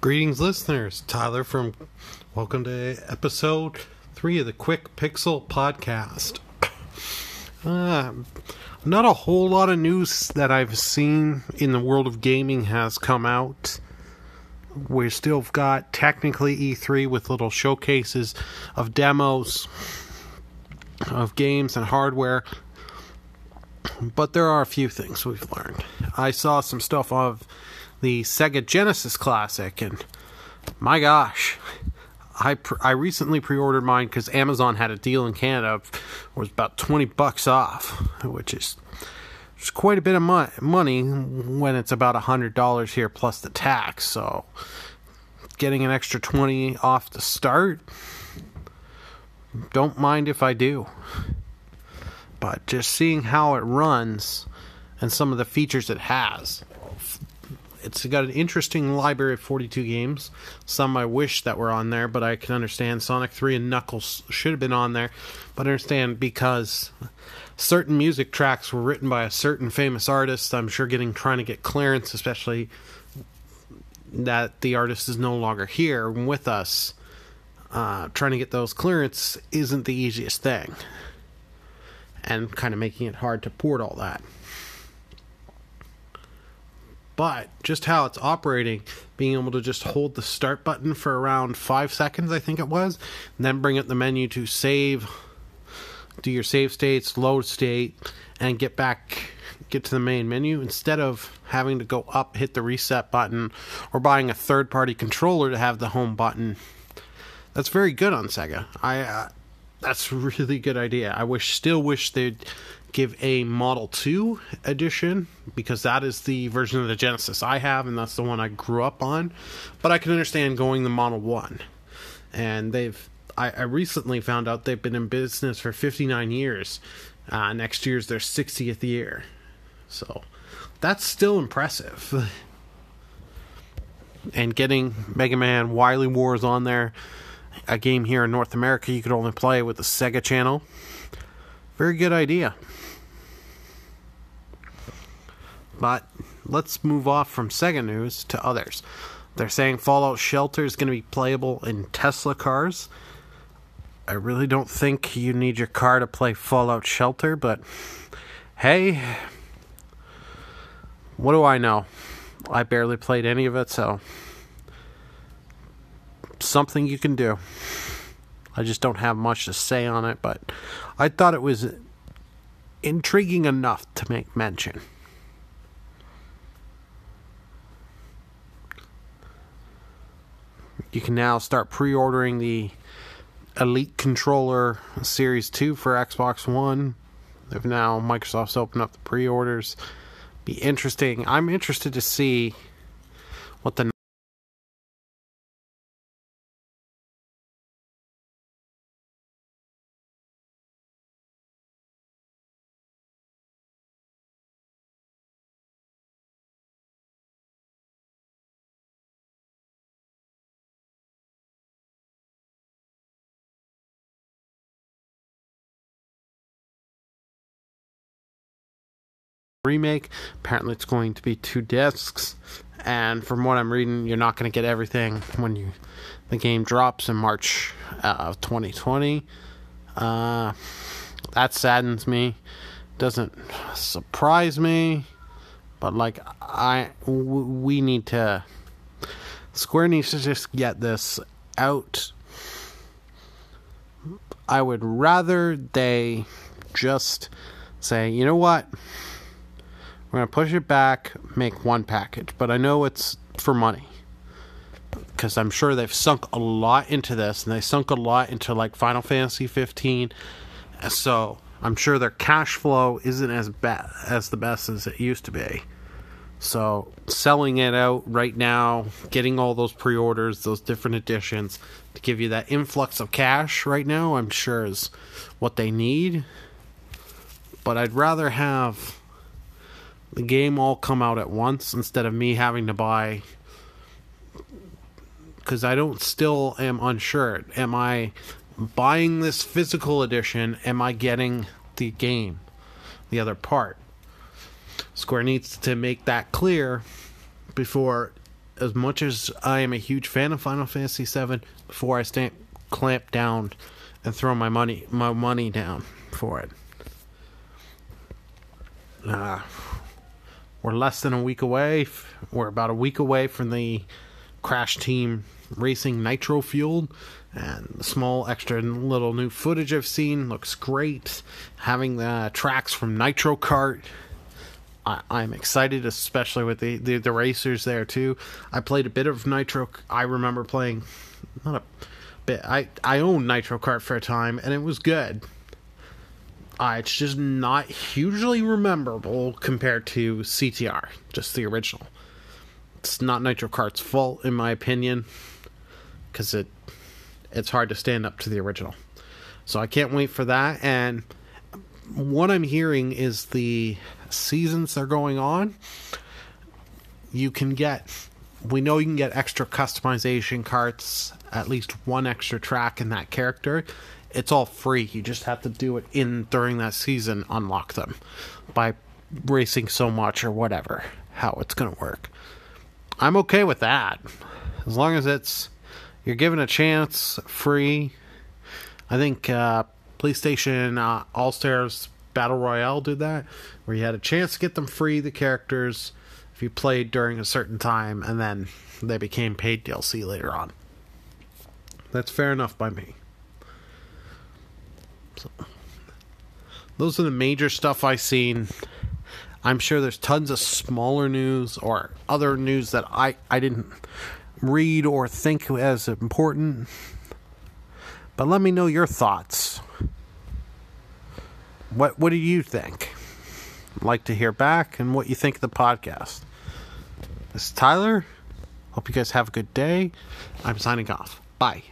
Greetings, listeners. Tyler from Welcome to episode three of the Quick Pixel Podcast. Uh, not a whole lot of news that I've seen in the world of gaming has come out. We've still got technically E3 with little showcases of demos of games and hardware. But there are a few things we've learned. I saw some stuff of the Sega Genesis Classic, and my gosh, I pre- I recently pre-ordered mine because Amazon had a deal in Canada, was about twenty bucks off, which is it's quite a bit of mo- money when it's about hundred dollars here plus the tax. So, getting an extra twenty off the start, don't mind if I do. But just seeing how it runs and some of the features it has, it's got an interesting library of 42 games. Some I wish that were on there, but I can understand Sonic 3 and Knuckles should have been on there. But I understand because certain music tracks were written by a certain famous artist. I'm sure getting trying to get clearance, especially that the artist is no longer here with us. Uh, trying to get those clearance isn't the easiest thing, and kind of making it hard to port all that but just how it's operating, being able to just hold the start button for around five seconds, I think it was, and then bring up the menu to save, do your save states, load state, and get back, get to the main menu instead of having to go up, hit the reset button, or buying a third party controller to have the home button. That's very good on Sega. I. Uh, that's really good idea. I wish, still wish they'd give a Model 2 edition because that is the version of the Genesis I have and that's the one I grew up on. But I can understand going the Model 1. And they've I, I recently found out they've been in business for 59 years. Uh, next year's their 60th year. So that's still impressive. and getting Mega Man Wily Wars on there, a game here in North America you could only play with the Sega channel. Very good idea. But let's move off from Sega news to others. They're saying Fallout Shelter is going to be playable in Tesla cars. I really don't think you need your car to play Fallout Shelter, but hey, what do I know? I barely played any of it, so something you can do. I just don't have much to say on it, but I thought it was intriguing enough to make mention. You can now start pre ordering the Elite Controller Series 2 for Xbox One. They've now, Microsoft's opened up the pre orders. Be interesting. I'm interested to see what the remake. Apparently, it's going to be two discs, and from what I'm reading, you're not going to get everything when you the game drops in March uh, of 2020. Uh, that saddens me. Doesn't surprise me, but like I, w- we need to. Square needs to just get this out. I would rather they just say, you know what? We're going to push it back, make one package. But I know it's for money. Because I'm sure they've sunk a lot into this, and they sunk a lot into like Final Fantasy 15. So I'm sure their cash flow isn't as bad as the best as it used to be. So selling it out right now, getting all those pre-orders, those different editions to give you that influx of cash right now, I'm sure is what they need. But I'd rather have the game all come out at once instead of me having to buy because I don't still am unsure. Am I buying this physical edition? Am I getting the game, the other part? Square needs to make that clear before as much as I am a huge fan of Final Fantasy VII, before I stamp, clamp down and throw my money my money down for it. Uh, we're less than a week away. We're about a week away from the Crash Team Racing Nitro Fueled. And the small extra little new footage I've seen looks great. Having the tracks from Nitro Kart. I, am excited, especially with the, the, the racers there too. I played a bit of Nitro. I remember playing, not a bit. I I owned Nitro Kart for a time, and it was good. Uh, it's just not hugely memorable compared to CTR, just the original. It's not Nitro Kart's fault, in my opinion, because it it's hard to stand up to the original. So I can't wait for that. And what I'm hearing is the seasons they're going on. You can get, we know you can get extra customization carts, at least one extra track in that character it's all free. You just have to do it in during that season, unlock them by racing so much or whatever. How it's going to work. I'm okay with that. As long as it's you're given a chance free. I think uh, PlayStation uh, All Stars Battle Royale did that, where you had a chance to get them free, the characters, if you played during a certain time, and then they became paid DLC later on. That's fair enough by me. So, those are the major stuff I've seen. I'm sure there's tons of smaller news or other news that I, I didn't read or think as important. But let me know your thoughts. What what do you think? I'd like to hear back and what you think of the podcast. This is Tyler. Hope you guys have a good day. I'm signing off. Bye.